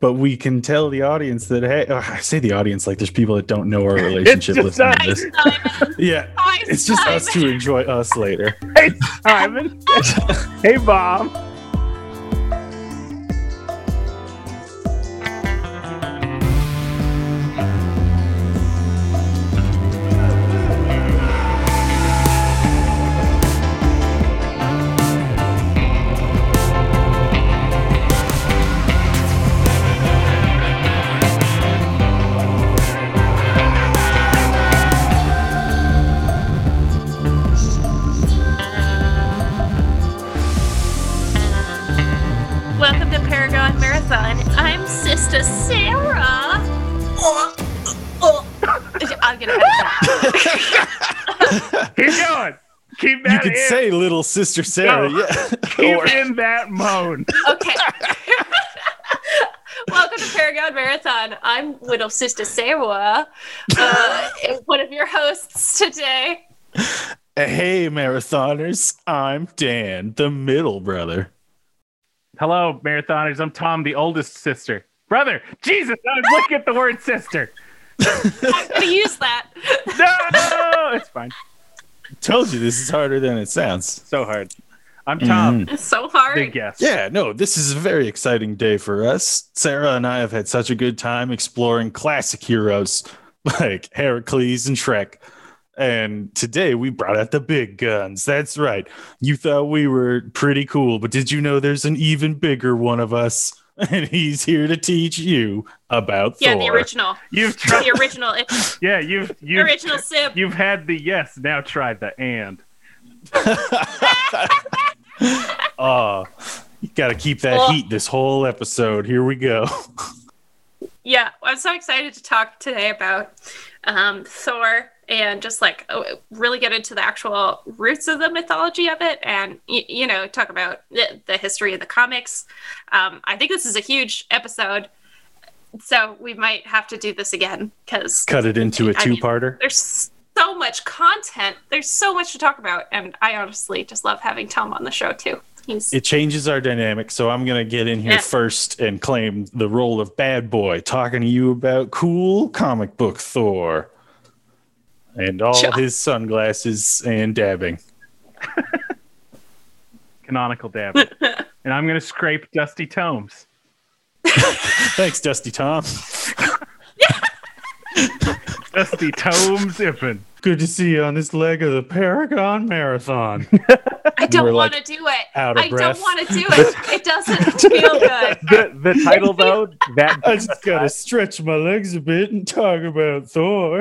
but we can tell the audience that hey, ugh, I say the audience like there's people that don't know our relationship just listening to this. Simon. Yeah, Hi, it's just us to enjoy us later. Hey, Simon. hey, Bob. Sister Sarah, No. yeah. Keep Or- in that moan. Okay. Welcome to Paragon Marathon. I'm little Sister Sarah, uh, one of your hosts today. hey, marathoners, I'm Dan, the middle brother. Hello, marathoners. I'm Tom, the oldest sister. Brother, Jesus, I was looking at the word sister. I'm gonna use that. no, No, it's fine. Told you this is harder than it sounds. So hard. I'm Tom, Mhm. It's so hard. big guess. Yeah, no, this is a very exciting day for us. Sarah and I have had such a good time exploring classic heroes like Heracles and Shrek. And today we brought out the big guns. That's right. You thought we were pretty cool, but did you know there's an even bigger one of us? And he's here to teach you about Yeah, Thor. the original. You've tried. The original. Yeah, you've you've original sip. you've had the yes. Now try the and. Oh, you got to keep that Well- heat this whole episode. Here we go. Yeah, I'm so excited to talk today about um, Thor and just like oh, really get into the actual roots of the mythology of it and, y- you know, talk about the, history of the comics. Um, I think this is a huge episode. So we might have to do this again because Cut it into a two-parter. there's so much content. There's so much to talk about. And I honestly just love having Tom on the show too. He's it changes our dynamic. So I'm going to get in here Yeah. first and claim the role of bad boy, talking to you about cool comic book Thor and all Sure. his sunglasses and dabbing. Canonical dabbing. and I'm gonna scrape Dusty Tomes. Thanks, Dusty Tom. Dusty Tomes Ippen. Good to see you on this leg of the Paragon Marathon. I don't want like, to do it. out of I breath. don't want to do it. It doesn't feel good. The the title though that I just got to stretch my legs a bit and talk about Thor.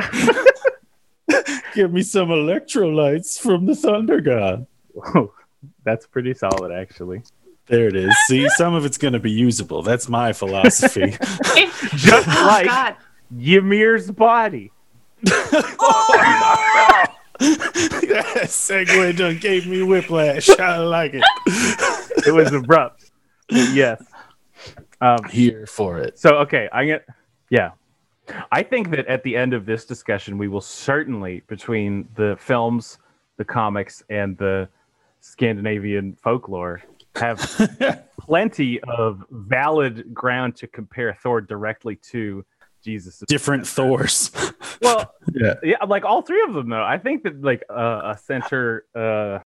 Give me some electrolytes from the Thunder God. Whoa, that's pretty solid actually. There it is. See, some of it's going to be usable. That's my philosophy. Just oh like God. Ymir's body. that segue done gave me whiplash. I like it. It was abrupt. But yes. Um, Here for it. so okay, I get yeah. I think that at the end of this discussion, we will certainly between the films, the comics, and the Scandinavian folklore have plenty of valid ground to compare Thor directly to Jesus. Different Thors. Well, Yeah. yeah, like all three of them though. I think that like uh, a center. Uh,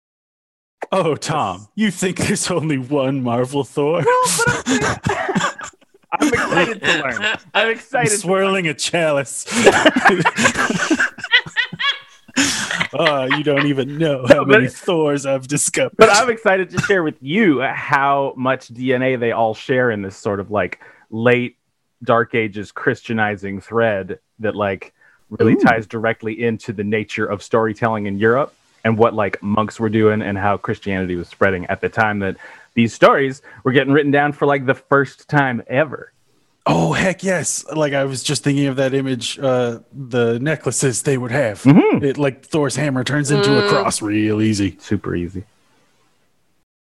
Oh, Tom, you think there's only one Marvel Thor? I'm excited to learn. I'm I'm excited. to swirling a chalice. oh, you don't even know how No, many Thors I've discovered. but I'm excited to share with you how much DNA they all share in this sort of like late Dark Ages Christianizing thread that like really Ooh. ties directly into the nature of storytelling in Europe and what like monks were doing and how Christianity was spreading at the time that these stories were getting written down for like the first time ever. Oh heck yes! Like I was just thinking of that image, uh, the necklaces they would have. Mm-hmm. It like Thor's hammer turns into a Mm. cross real easy. Super easy.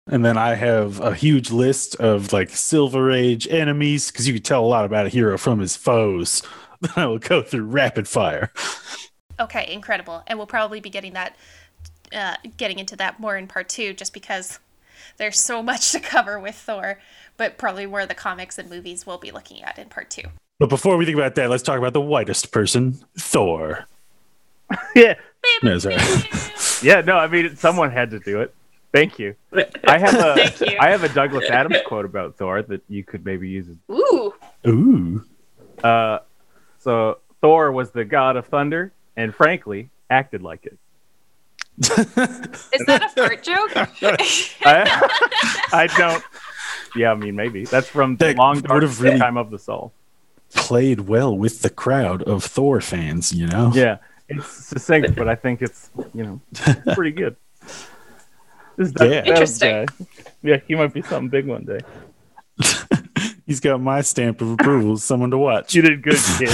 And then I have a huge list of like Silver Age enemies because you can tell a lot about a hero from his foes. Then I will go through rapid fire. Okay, incredible. And we'll probably be getting that, uh, getting into that more in part two, just because there's so much to cover with Thor. but probably more the comics and movies we'll be looking at in part two. But before we think about that, let's talk about the whitest person, Thor. yeah, No, sorry. yeah. No, I mean, someone had to do it. Thank you. I have a Thank you. I have a Douglas Adams quote about Thor that you could maybe use. Ooh, Ooh. Uh, so Thor was the god of thunder, and frankly, acted like it. Is that a fart joke? I, I don't. Yeah, I mean, maybe that's from the That long dark would've really- time of the soul. Played well with the crowd of Thor fans, you know? Yeah, it's succinct, but I think it's you know pretty good. This is Yeah. Interesting. guy. Yeah, he might be something big one day. He's got my stamp of approval, someone to watch. You did good, kid.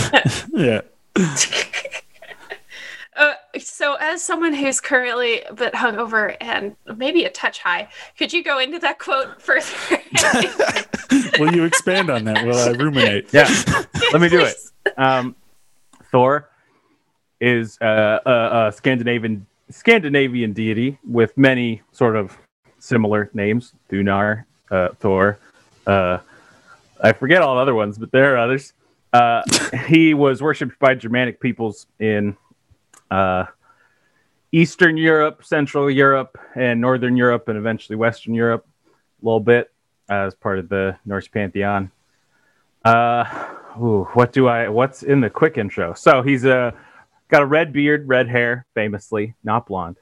Yeah. So, as someone who's currently a bit hungover and maybe a touch high, could you go into that quote further? Will you expand on that while I ruminate? yeah, let me do it. Um, Thor is uh, a, a Scandinavian Scandinavian deity with many sort of similar names: Thunar, uh, Thor. Uh, I forget all the other ones, but there are others. Uh, he was worshipped by Germanic peoples in uh, Eastern Europe, Central Europe, and Northern Europe, and eventually Western Europe a little bit as part of the Norse pantheon. Uh, ooh, what do I? What's in the quick intro? So he's a got a red beard, red hair, famously not blonde.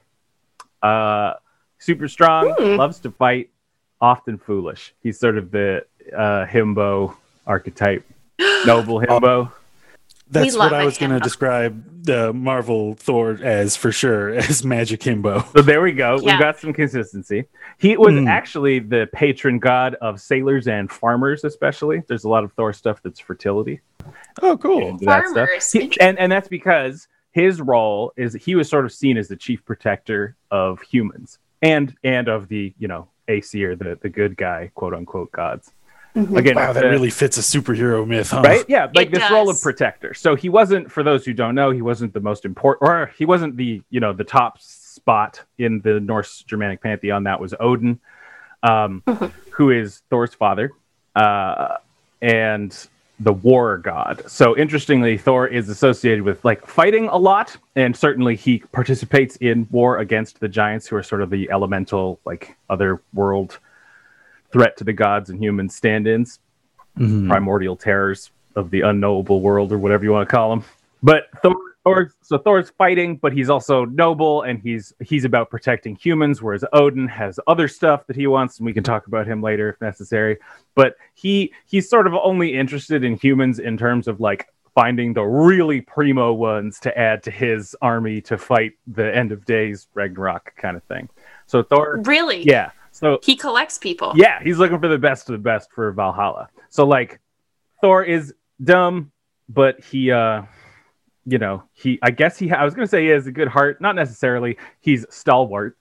Uh, super strong, Hmm. loves to fight, often foolish. He's sort of the uh, himbo archetype, noble himbo. That's what I was going to describe the Marvel Thor as for sure, as Magic Himbo. So there we go. Yeah. We've got some consistency. He was Mm. actually the patron god of sailors and farmers, especially. There's a lot of Thor stuff that's fertility. Oh, cool. into that stuff. Farmers. He- and and that's because his role is he was sort of seen as the chief protector of humans and and of the you know Aesir, the the good guy, quote unquote gods. Mhm. Again, Wow, that the- really fits a superhero myth, huh? right? Yeah, like It this role of protector. So he wasn't, for those who don't know, he wasn't the most important, or he wasn't the you know the top spot in the Norse Germanic pantheon. That was Odin, um, Mhm. who is Thor's father, uh, and the war god. So interestingly, Thor is associated with like fighting a lot, and certainly he participates in war against the giants, who are sort of the elemental, like other world threat to the gods and humans stand-ins Mhm. primordial terrors of the unknowable world or whatever you want to call them. But Thor, Thor, so Thor's fighting, but he's also noble and he's he's about protecting humans, whereas Odin has other stuff that he wants, and we can talk about him later if necessary. But he he's sort of only interested in humans in terms of like finding the really primo ones to add to his army to fight the end of days Ragnarok kind of thing. So Thor, Really? yeah. So He collects people. yeah, he's looking for the best of the best for Valhalla. So like Thor is dumb, but he uh you know, he I guess he I was going to say he has a good heart, not necessarily. He's stalwart.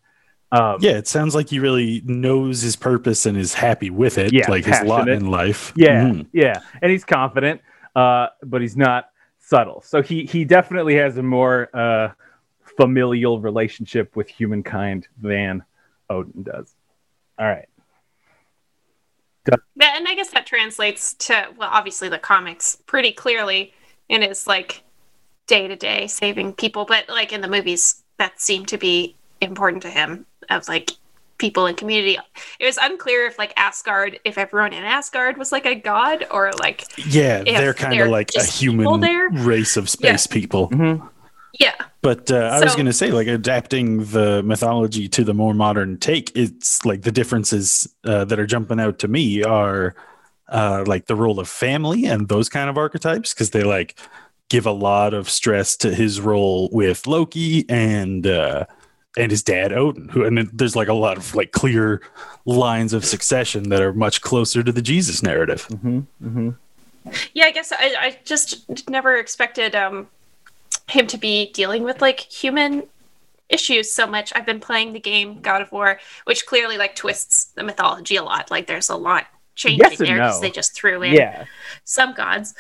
Um Yeah, it sounds like he really knows his purpose and is happy with it. Yeah, like his lot in life. Yeah, Mhm. yeah, and he's confident, uh, but he's not subtle. So he he definitely has a more uh, familial relationship with humankind than Odin does. All right. Yeah, and I guess that translates to well, obviously the comics pretty clearly in his like day to day saving people, but like in the movies that seemed to be important to him of like people in community. It was unclear if like Asgard, if everyone in Asgard was like a god or like Yeah, they're kind of like a human there. race of space people. Mhm. Yeah, But uh, I was going to say, like, adapting the mythology to the more modern take, it's like the differences uh, that are jumping out to me are uh, like the role of family and those kind of archetypes, because they like give a lot of stress to his role with Loki and uh, and his dad Odin, who and there's like a lot of like clear lines of succession that are much closer to the Jesus narrative. Mhm. Mhm. yeah. I guess I, I just never expected um him to be dealing with like human issues so much. I've been playing the game God of War, which clearly like twists the mythology a lot. Like there's a lot changing Yes there because no. they just threw in Yeah. some gods.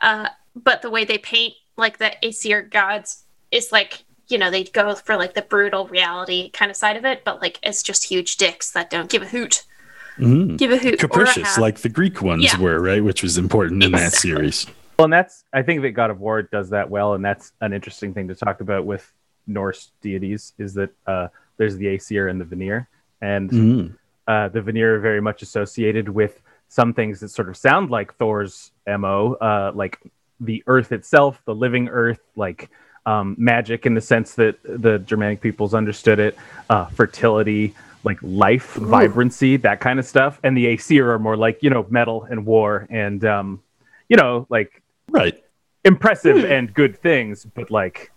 Uh, but the way they paint like the Aesir gods is like you know they go for like the brutal reality kind of side of it, but like it's just huge dicks that don't give a hoot. Mm. give a hoot. or a Capricious, like the Greek ones Yeah. were, right? Which was important in that series. Well, and that's I think that God of War does that well, and that's an interesting thing to talk about with Norse deities is that uh, there's the Aesir and the Vanir, and Mm. uh, the Vanir are very much associated with some things that sort of sound like Thor's mo, uh, like the Earth itself, the living Earth, like um, magic in the sense that the Germanic peoples understood it, uh, fertility, like life, vibrancy, that kind of stuff, and the Aesir are more like you know metal and war and um, you know like Right. impressive and good things, but like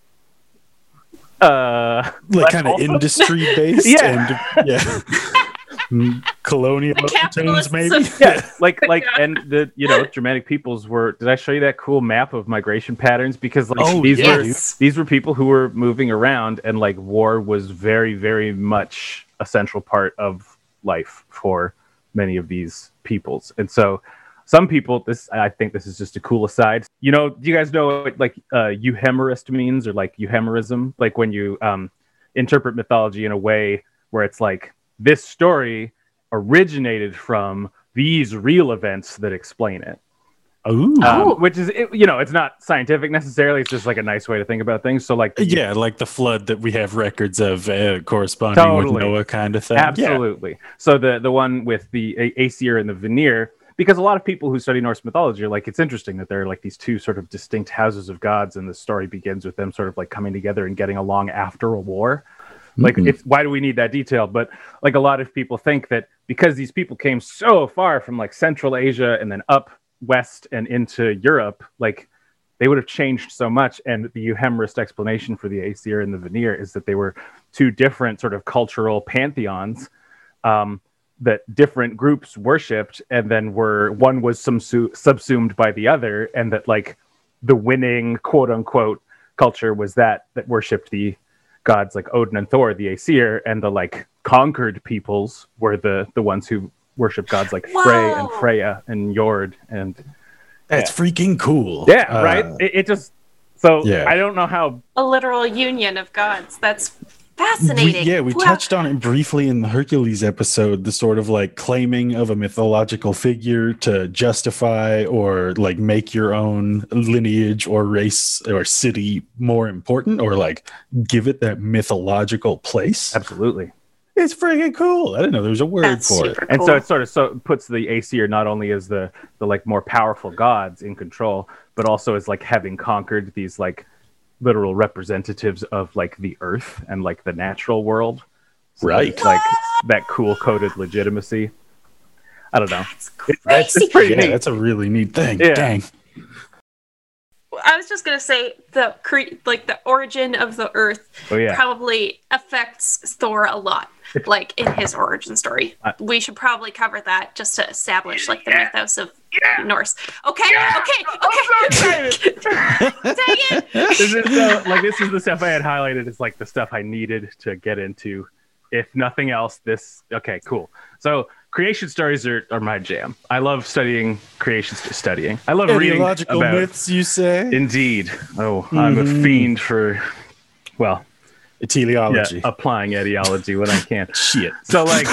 uh Like kind of also- industry based Yeah. and yeah. Colonial The tones, maybe. of- yeah, like like and the you know Germanic peoples were did I show you that cool map of migration patterns because like Oh, these yeah, were these were people who were moving around and like war was very very much a central part of life for many of these peoples and so some people this i think this is just a cool aside you know do you guys know what like uh euhemerist means or like euhemerism like when you um interpret mythology in a way where it's like this story originated from these real events that explain it Ooh. um, Oh. which is it, you know it's not scientific necessarily it's just like a nice way to think about things so like yeah, like the flood that we have records of uh, corresponding with Noah kind of thing. Yeah. Absolutely. So the the one with the A- Aesir and the Vanir, because a lot of people who study Norse mythology are like, it's interesting that there are like these two sort of distinct houses of gods, and the story begins with them sort of like coming together and getting along after a war. Like, Mhm. it's why do we need that detail? But like a lot of people think that because these people came so far from like Central Asia and then up west and into Europe, like they would have changed so much. And the euhemerist explanation for the Aesir and the Vanir is that they were two different sort of cultural pantheons um, that different groups worshipped, and then were one was subsu- subsumed by the other, and that like the winning quote unquote culture was that that worshipped the gods like Odin and Thor, the Aesir, and the like conquered peoples were the the ones who worship gods like Frey and Freya and Jord and That's freaking cool. yeah, Uh, right. It, it just so yeah. I don't know how a literal union of gods. That's We, yeah, we Wow. touched on it briefly in the Hercules episode, the sort of like claiming of a mythological figure to justify or like make your own lineage or race or city more important or like give it that mythological place. absolutely. It's freaking cool. I didn't know there was a word That's for it. super and so it sort of so puts the Aesir not only as the the like more powerful gods in control, but also as like having conquered these like literal representatives of like the earth and like the natural world. So Right. like that cool coded legitimacy. I don't know. That's That's crazy. pretty Yeah, neat. that's a really neat thing. Yeah. Dang. I was just gonna say the cre- like the origin of the Earth Oh yeah. probably affects Thor a lot, like in his origin story. I- we should probably cover that just to establish like the Yeah. mythos of Yeah. Norse. Okay, okay, okay. Dang it! this is the, like this is the stuff I had highlighted It's like the stuff I needed to get into. If nothing else, this okay, cool. So creation stories are, are my jam. I love studying creation st- studying. I love reading Ideological about myths, you say? Indeed. Oh, I'm a Mhm. fiend for well, yeah, applying ideology when I can. Shit. So like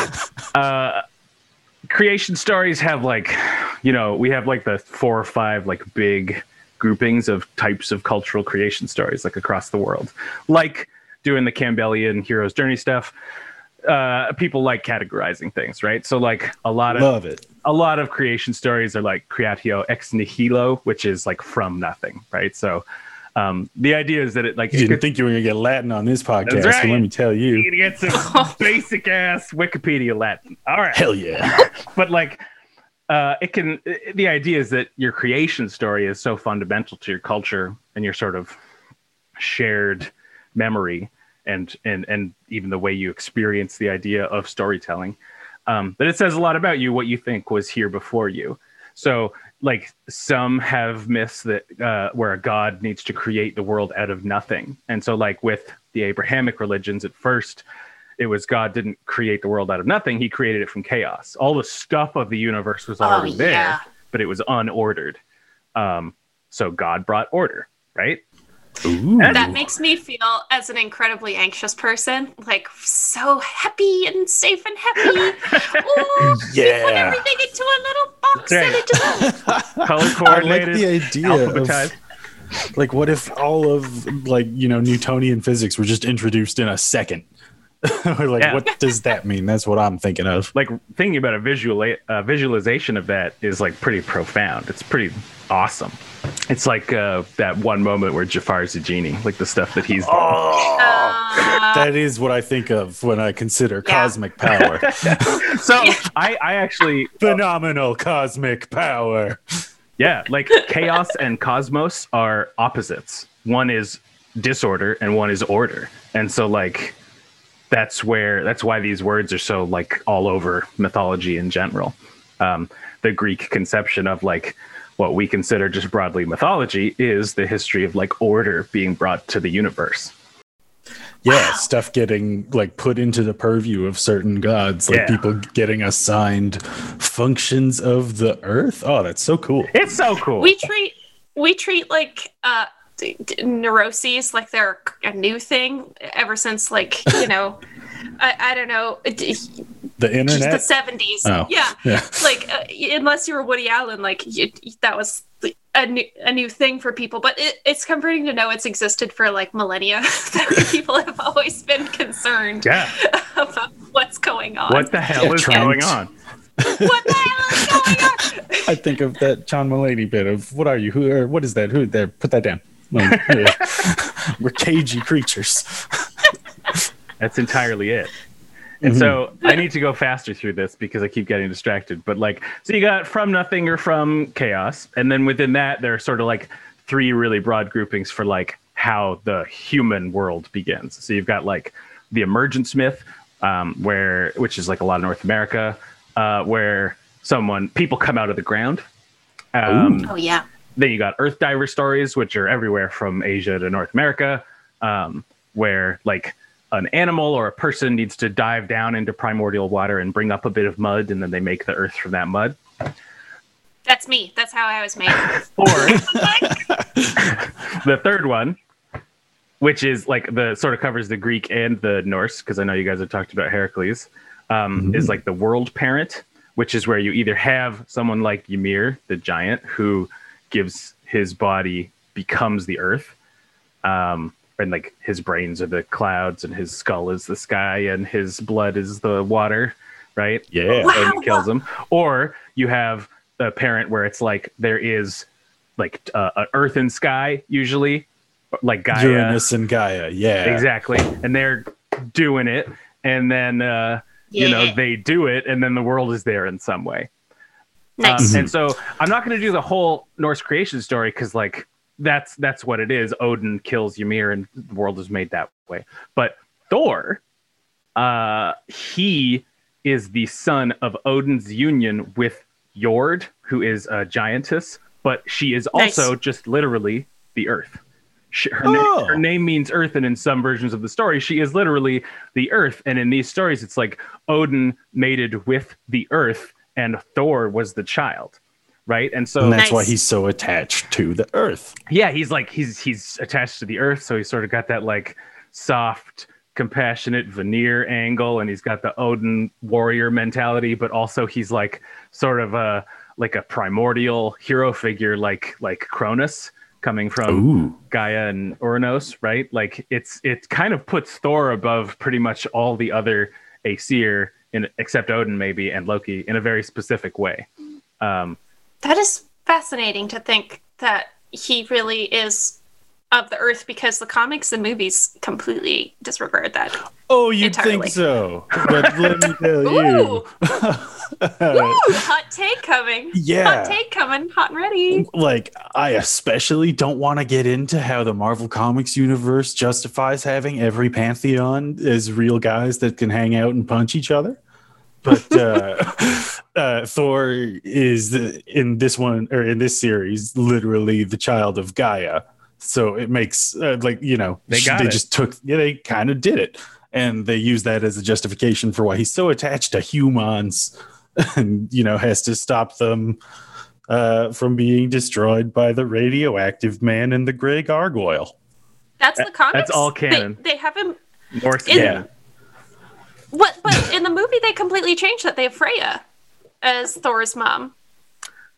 uh creation stories have like you know, we have like the four or five like big groupings of types of cultural creation stories like across the world. Like doing the Campbellian hero's journey stuff. Uh people like categorizing things, right? So like a lot of Love it. a lot of creation stories are like creatio ex nihilo, which is like from nothing, right? So um the idea is that it like You it didn't could- think you were gonna get Latin on this podcast, right. so let me tell you're you. gonna get some basic ass Wikipedia Latin. All right. Hell yeah. but like uh, it can the idea is that your creation story is so fundamental to your culture and your sort of shared memory and and and even the way you experience the idea of storytelling um, that it says a lot about you what you think was here before you so like some have myths that uh, where a god needs to create the world out of nothing and so like with the abrahamic religions at first it was God didn't create the world out of nothing. He created it from chaos. All the stuff of the universe was already Oh, there, but it was unordered. Um, so God brought order, right? Ooh. that makes me feel as an incredibly anxious person like so happy and safe and happy Ooh, we put everything into a little box and it just Color I like coordinated, the idea alphabetized. of like what if all of like you know Newtonian physics were just introduced in a second? Or, like Yeah. what does that mean? That's what I'm thinking of. like thinking about a visual uh, visualization of that is like pretty profound. It's pretty awesome. It's like uh, that one moment where Jafar's a genie, like the stuff that he's. Oh, uh, that is what I think of when I consider Yeah. cosmic power. So I, I actually, Phenomenal cosmic power. yeah, like chaos and cosmos are opposites. One is disorder and one is order, and so like that's where that's why these words are so like all over mythology in general. Um, the Greek conception of like what we consider just broadly mythology is the history of like order being brought to the universe. Yeah, stuff getting like put into the purview of certain gods, like Yeah. people getting assigned functions of the earth. Oh, that's so cool. It's so cool. we treat we treat like uh d- d- neuroses like they're a new thing ever since like you know I, I don't know d- The the 70s Oh. yeah Yeah. like uh, unless you were Woody Allen, like you, that was a new a new thing for people. But it, it's comforting to know it's existed for like millennia. that people have always been concerned yeah. about what's going on. What the hell is Trent. going on? What the hell is going on? I think of that John Mulaney bit of what are you? Who or what is that? Who there? Put that down. No, yeah. We're cagey creatures. That's entirely it. And so I need to go faster through this because I keep getting distracted. But like, so you got from nothing or from chaos, and then within that there are sort of like three really broad groupings for like how the human world begins. So you've got like the emergence myth, um, where which is like a lot of North America, uh, where someone people come out of the ground. Um, Oh yeah. then you got earth diver stories which are everywhere from asia to north america um, where like an animal or a person needs to dive down into primordial water and bring up a bit of mud and then they make the earth from that mud That's me. That's how I was made. or the third one which is like the sort of covers the greek and the norse because i know you guys have talked about heracles um, is like the world parent which is where you either have someone like ymir the giant who gives his body becomes the earth um, and like his brains are the clouds and his skull is the sky and his blood is the water right Yeah. Wow. and kills him Or you have a parent where it's like there is like uh, a earth and sky usually, like Gaia. Uranus and Gaia. Yeah. Exactly, and they're doing it, and then uh, you know they do it, and then the world is there in some way. Nice. Um, and so I'm not going to do the whole Norse creation story because like that's that's what it is. Odin kills Ymir, and the world is made that way. But Thor, uh, he is the son of Odin's union with Jord, who is a giantess, but she is also Nice. just literally the Earth. She, her, Oh. name, her name means Earth, and in some versions of the story, she is literally the Earth. And in these stories, it's like Odin mated with the Earth, and Thor was the child, right? And so And that's why he's so attached to the earth. yeah he's like he's he's attached to the earth so he's sort of got that like soft compassionate Vanir angle and he's got the odin warrior mentality but also he's like sort of a like a primordial hero figure like like cronus coming from Ooh. gaia and Uranos, right like it's it kind of puts thor above pretty much all the other aesir in except odin maybe and loki in a very specific way um That is fascinating to think that he really is of the earth because the comics and movies completely disregard that. Oh, you Entirely. think so? But let me tell Ooh. you. Ooh, hot take coming. Yeah. Hot take coming. Hot and ready. like I especially don't want to get into how the Marvel Comics universe justifies having every pantheon as real guys that can hang out and punch each other. But uh, uh, Thor is in this one or in this series literally the child of Gaia, so it makes uh, like you know They got they it. just took yeah they kind of did it, and they use that as a justification for why he's so attached to humans, and you know has to stop them uh, from being destroyed by the radioactive man and the gray gargoyle. That's the comics. that's all canon. They, have him. Norse Is- canon. What? But in the movie, they completely changed that. They have Freya as Thor's mom,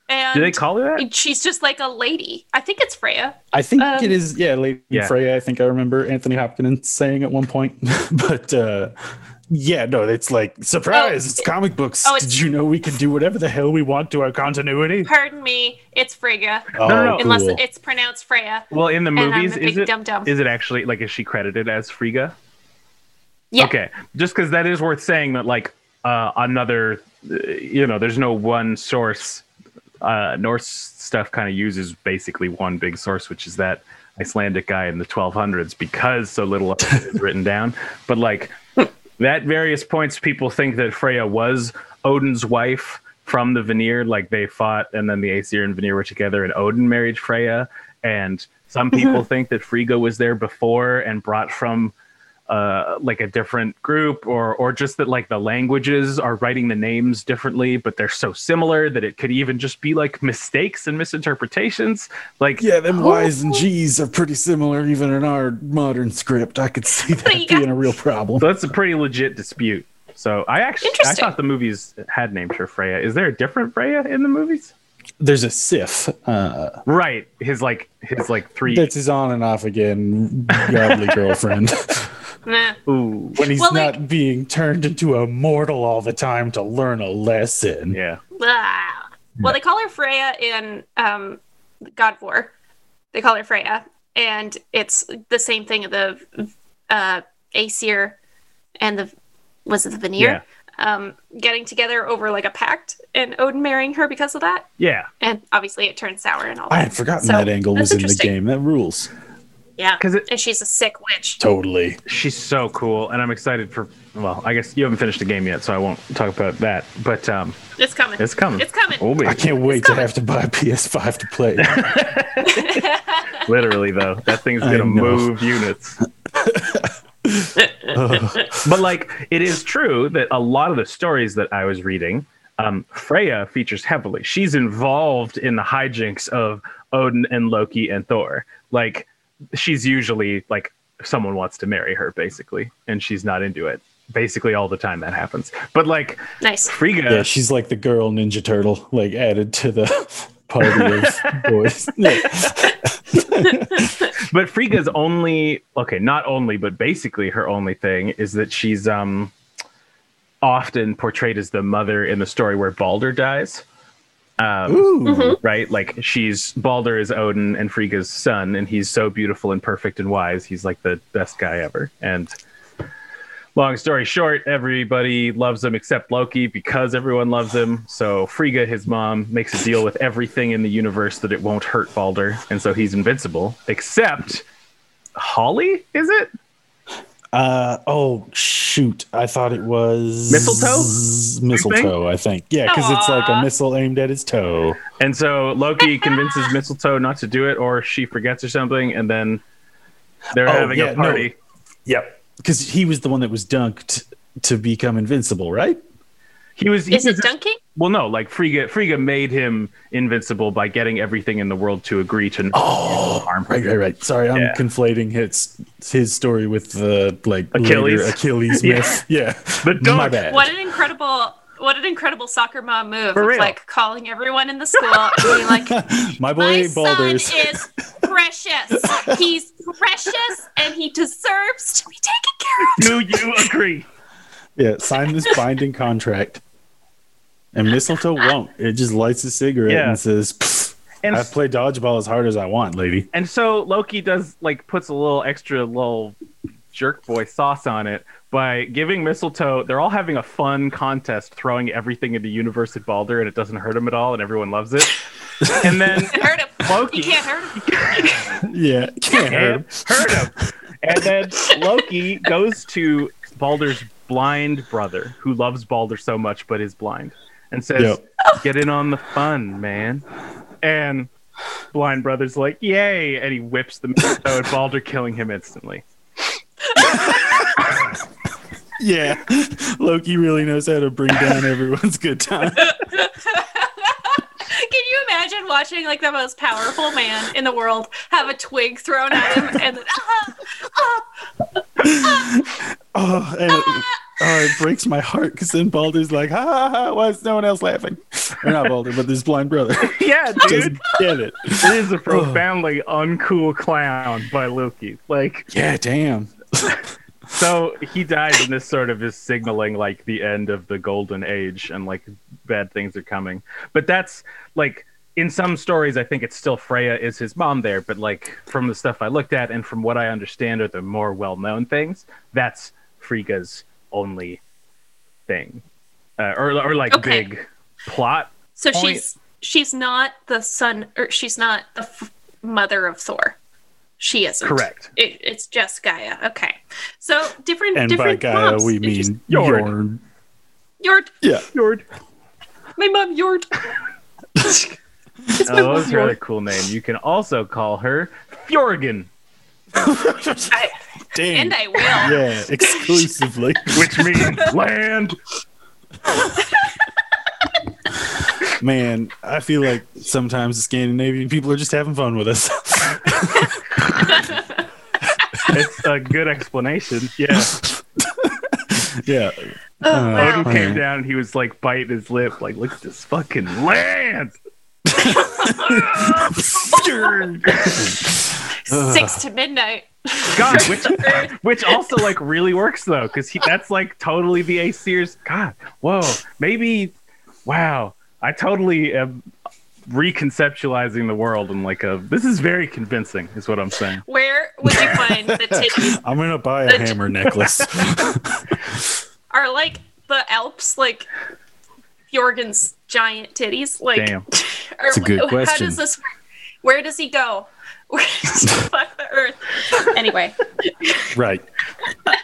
and Do they call her that? she's just like a lady. I think it's Freya. I think Um, it is, yeah, Lady Yeah. Freya. I think I remember Anthony Hopkins saying at one point, but uh, yeah, no, it's like surprise. Oh, it's comic books. oh, it's- Did you know we can do whatever the hell we want to our continuity? Pardon me, it's Freya. Oh, no, no. Unless cool. it's pronounced Freya. Well, in the movies, is big it dum-dum. is it actually like is she credited as Frigga? Yeah. Okay, just because that is worth saying that like uh, another, you know, there's no one source. Uh, Norse stuff kind of uses basically one big source, which is that Icelandic guy in the 1200s, because so little of it is written down. But like at various points, people think that Freya was Odin's wife from the Vanir. Like they fought, and then the Aesir and Vanir were together, and Odin married Freya. And some people think that Frigga was there before and brought from uh, like a different group, or or just that like the languages are writing the names differently, but they're so similar that it could even just be like mistakes and misinterpretations. Like Yeah, them Y's and G's are pretty similar even in our modern script. I could see that you got- being a real problem. So that's a pretty legit dispute. So I actually I thought the movies had named her Freya. Is there a different Freya in the movies? There's a Sif. Uh, Right. His like his like three that's his on and off again godly girlfriend. Nah. Ooh. when he's Well, not like- being turned into a mortal all the time to learn a lesson. Yeah. Ah. Well, they call her Freya in um, God of War. They call her Freya, and it's the same thing. The uh, Aesir and the was it the Vanir um, getting together over like a pact, and Odin marrying her because of that. Yeah. And obviously, it turned sour and all that. I had forgotten So, that angle was in the game. That rules. Yeah, 'Cause because and she's a sick witch. Totally. She's so cool and I'm excited for well, I guess you haven't finished the game yet, so I won't talk about that. But um It's coming. it's coming. It's coming. Oh, baby. I can't wait to have to buy a PS5 to play. it. Literally though. That thing's gonna move units. but like it is true that a lot of the stories that I was reading, um, Freya features heavily. She's involved in the hijinks of Odin and Loki and Thor. Like she's usually like someone wants to marry her basically, and she's not into it. Basically all the time that happens. But like nice. Frigga yeah, she's like the girl Ninja Turtle, like added to the party of boys. But Frigga's only okay, not only, but basically her only thing is that she's um often portrayed as the mother in the story where Balder dies. Um, Ooh. Mhm. right? Like she's Balder is Odin and Frigga's son, and he's so beautiful and perfect and wise. He's like the best guy ever. And long story short, everybody loves him except Loki because everyone loves him. So Frigga, his mom, makes a deal with everything in the universe that it won't hurt Balder, and so he's invincible. Except Holly, is it? Uh oh shoot! I thought it was Mistletoe? Mistletoe, I think. Yeah, because it's like a missile aimed at his toe. And so Loki convinces Mistletoe not to do it, or she forgets or something, and then they're Oh, having yeah, a no. party. Yep. Because he was the one that was dunked to become invincible, right? He was. He Is it was dunking? Well, no, like Frigga, Frigga made him invincible by getting everything in the world to agree to not Oh, harm right, right, right. Sorry, I'm Yeah. conflating his his story with the like Achilles. later Achilles Yeah. myth. Yeah, But don't- my bad. What an incredible, what an incredible soccer mom move! For of, real. like calling everyone in the school and being like, my boy, "My boy son is precious. He's precious, and he deserves to be taken care of." Do you agree? Yeah, sign this binding contract. And mistletoe won't. It just lights a cigarette Yeah. and says, And "I play dodgeball as hard as I want, lady." and so Loki does like puts a little extra little jerk boy sauce on it by giving mistletoe. They're all having a fun contest, throwing everything in the universe at Balder, and it doesn't hurt him at all, and everyone loves it. And then It hurt him. Loki. You can't hurt him. Yeah, can't hurt him. hurt him. And then Loki goes to Balder's blind brother, who loves Balder so much but is blind, and says, Yep. "Get in on the fun, man." And blind brother's like, "Yay!" And he whips the mistletoe at Balder, killing him instantly. Yeah, Loki really knows how to bring down everyone's good time. Can you imagine watching like the most powerful man in the world have a twig thrown at him and then ah, ah, ah oh, and it, oh, it breaks my heart because then Balder's like, ha ha ha, why is no one else laughing? Or not Balder, but this blind brother. yeah, dude. get it. It is a oh. profoundly uncool clown by Loki. Like, Yeah, damn. so he dies, and this sort of is signaling like the end of the golden age, and like bad things are coming. But that's like in some stories, I think it's still Freya is his mom there. But like from the stuff I looked at, and from what I understand are the more well-known things, that's Frigga's only thing, uh, or or like Okay. big plot. So Point- she's she's not the son, or she's not the f- mother of Thor. She isn't. Correct. It, it's just Gaia. Okay. So different. And by different Gaia, moms. we mean just- Jord. Jorn. Yord. Yeah. Jord. My mom Yord. it's my Oh, mom that's a rather Yord. cool name. You can also call her Fjorgen, I, Dang. and I will. yeah, exclusively. which means land. Man, I feel like sometimes the Scandinavian people are just having fun with us. It's a good explanation. Yeah. yeah. Oh, Uh, wow. Odin came down and he was like biting his lip, like, look at this fucking land. Six to midnight. God, which which also like really works though, because that's like totally the Aesir's. God, whoa, maybe, wow, I totally am reconceptualizing the world and like a. This is very convincing, is what I'm saying. Where would you find the titties? I'm gonna buy a The- hammer necklace. Are like the Alps like Jorgen's giant titties? Like, Damn. Or, It's a good How question. does this? Where does he go? Where does he fuck the Earth? Anyway, right.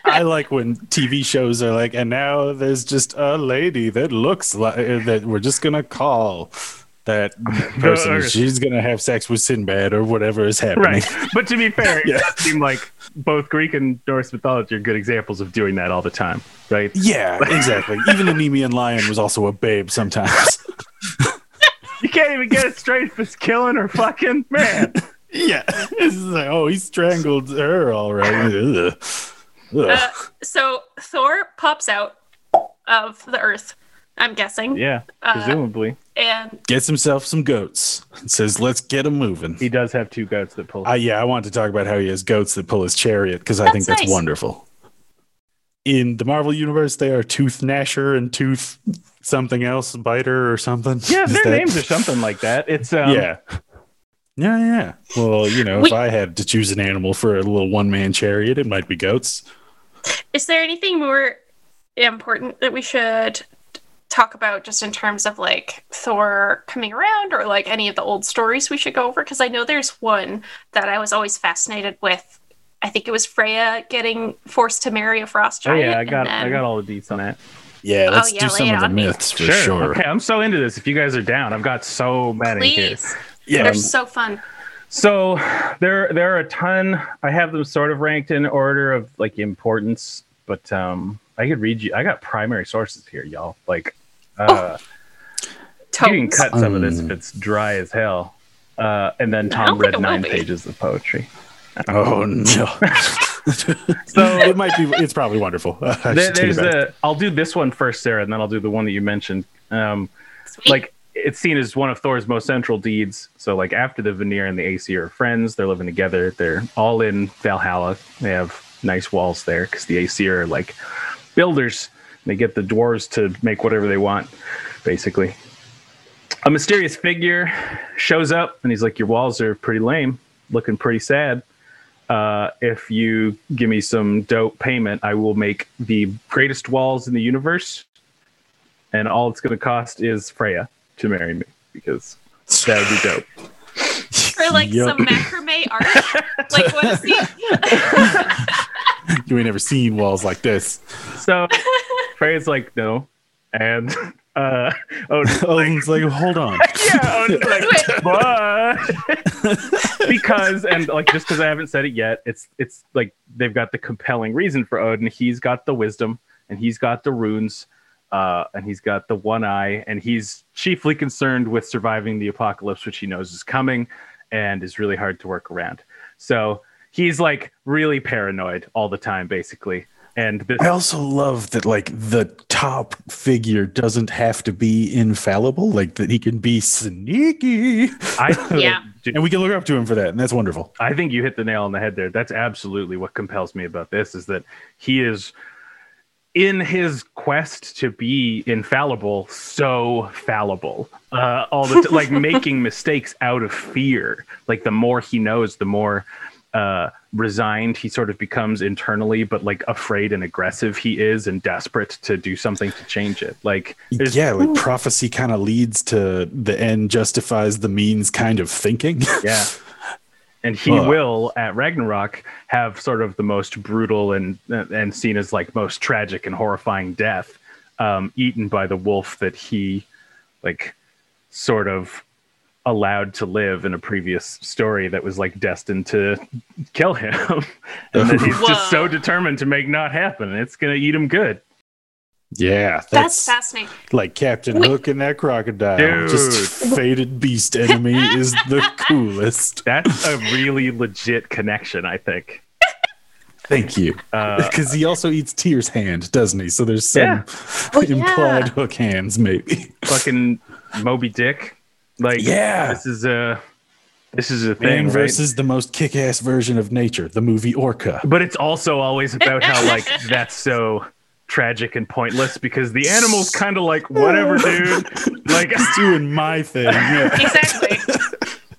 I like when TV shows are like, and now there's just a lady that looks like that we're just gonna call that person. Earth. She's gonna have sex with Sinbad or whatever is happening. Right. But to be fair, Yeah. it does seem like both Greek and Norse mythology are good examples of doing that all the time, right? Yeah, exactly. Even the Nemean lion was also a babe sometimes. You can't even get it straight if it's killing or fucking man. Yeah. It's like, oh, he strangled her all right. Ugh. Ugh. uh, so Thor pops out of the Earth. I'm guessing, Yeah, Uh, presumably. and Gets himself some goats. and Says, let's get him moving. He does have two goats that pull. I, yeah, I want to talk about how he has goats that pull his chariot because I think That's that's nice. wonderful. In the Marvel universe, they are Tooth Gnasher and Tooth something else, Biter or something. yeah, Is their that- names are something like that. It's um, yeah. Yeah, yeah. Well, you know, We- if I had to choose an animal for a little one man chariot, it might be goats. is there anything more important that we should talk about just in terms of like Thor coming around or like any of the old stories we should go over? Because I know there's one that I was always fascinated with. I think it was Freya getting forced to marry a frost oh, giant. Oh giant. yeah, I got then- I got all the deets on that. Yeah, oh, let's Oh, yeah, do some of the on me. myths for sure. Okay, I'm so into this. If you guys are down, I've got so many here. Please, Yeah, they're so fun. So there there are a ton. I have them sort of ranked in order of like importance, but um I could read you. I got primary sources here, y'all. Like uh you can cut some of this if Um, it's dry as hell. Uh, and then Tom read nine be. pages of poetry. Oh no. So it might be. It's probably wonderful. uh, there, there's a i'll do this one first, Sarah, and then I'll do the one that you mentioned. Um, Sweet. like it's seen as one of Thor's most central deeds. So like after the Vanir and the Aesir are friends, they're living together. They're all in Valhalla. They have nice walls there because the Aesir are like builders. They get the dwarves to make whatever they want, basically. A mysterious figure shows up and he's like, "Your walls are pretty lame, looking pretty sad. Uh, if you give me some dope payment, I will make the greatest walls in the universe, and all it's going to cost is Freya to marry me because that would be dope." or like Yup. some macrame art. like what is he? You ain't never seen walls like this. So Freya's like, "No," and uh, Odin's like, like, hold on. yeah, Odin's like, but because and like just because I haven't said it yet, it's it's like they've got the compelling reason for Odin. He's got the wisdom and he's got the runes. Uh, and he's got the one eye, and he's chiefly concerned with surviving the apocalypse, which he knows is coming and is really hard to work around. So he's like really paranoid all the time, basically. And this, I also love that like the top figure doesn't have to be infallible, like that he can be sneaky. I Yeah. And we can look up to him for that, and that's wonderful. I think you hit the nail on the head there. That's absolutely what compels me about this is that he is in his quest to be infallible, so fallible. Uh, all the t- like making mistakes out of fear. Like the more he knows, the more uh, resigned he sort of becomes internally, but like afraid and aggressive he is, and desperate to do something to change it. Like Yeah, like prophecy kind of leads to the end justifies the means kind of thinking. Yeah. And he Fuck. will at Ragnarok have sort of the most brutal and and seen as like most tragic and horrifying death, um, eaten by the wolf that he like sort of allowed to live in a previous story that was like destined to kill him. and that he's just so determined to make not happen. It's gonna eat him good. Yeah, That's that's, fascinating. like Captain Wait. Hook and that crocodile. Dude. Just fated beast enemy is the coolest. That's a really legit connection, I think. Thank you. Uh, Because he also eats Tyr's hand, doesn't he? So there's some Yeah. Oh, yeah. implied hook hands, maybe. fucking Moby Dick. Like Yeah. this is a this is a thing. Man right? versus the most kick-ass version of nature, the movie Orca. But it's also always about how like that's so tragic and pointless because the animal's kind of like whatever, dude. Like Just doing my thing. Yeah. Exactly.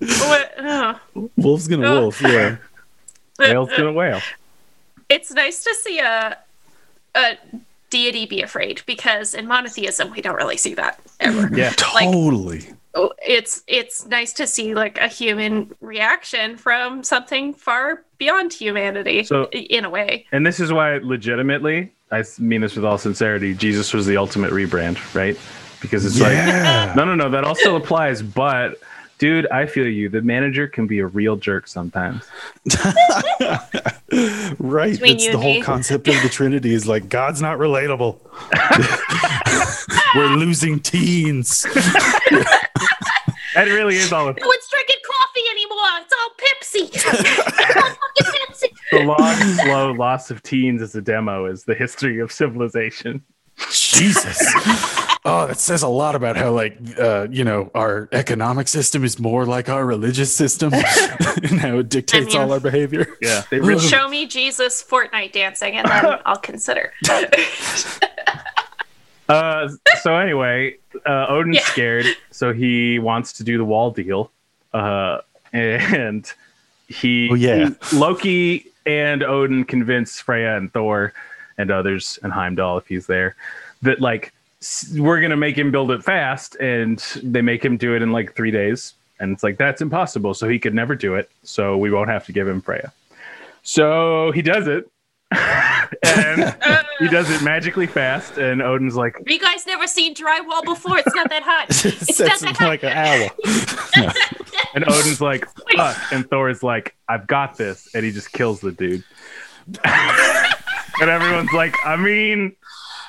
what, oh. Wolf's gonna Oh. wolf. Yeah. whale's gonna whale. It's nice to see a a deity be afraid because in monotheism we don't really see that ever. Yeah, Like- Totally. It's it's nice to see like a human reaction from something far beyond humanity So- in a way. and this is why legitimately, I mean this with all sincerity. Jesus was the ultimate rebrand, right? Because it's like no, no, no, that all still applies. But dude, I feel you. The manager can be a real jerk sometimes. right. Between That's you the whole me. concept of the Trinity is like God's not relatable. We're losing teens. That really is all. No one's drinking coffee anymore. It's all Pepsi. It's all fucking Pepsi. The long, slow loss of teens as a demo is the history of civilization. Jesus. Oh, that says a lot about how, like, uh, you know, our economic system is more like our religious system and how it dictates mean- all our behavior. Yeah, they really. Show me Jesus Fortnite dancing, and then I'll consider. Uh, so anyway, uh, Odin's Yeah. scared, so he wants to do the wall deal, uh, and he, Oh, yeah. Loki and Odin convince Freya and Thor and others and Heimdall if he's there that like we're gonna make him build it fast, and they make him do it in like three days, and it's like that's impossible, so he could never do it, so we won't have to give him Freya. So he does it. and he does it magically fast, and Odin's like, have you guys never seen drywall before? It's not that hot. It's Sets not him that hot. like an owl. and Odin's like, fuck. And Thor's like, I've got this. And he just kills the dude. and everyone's like, I mean,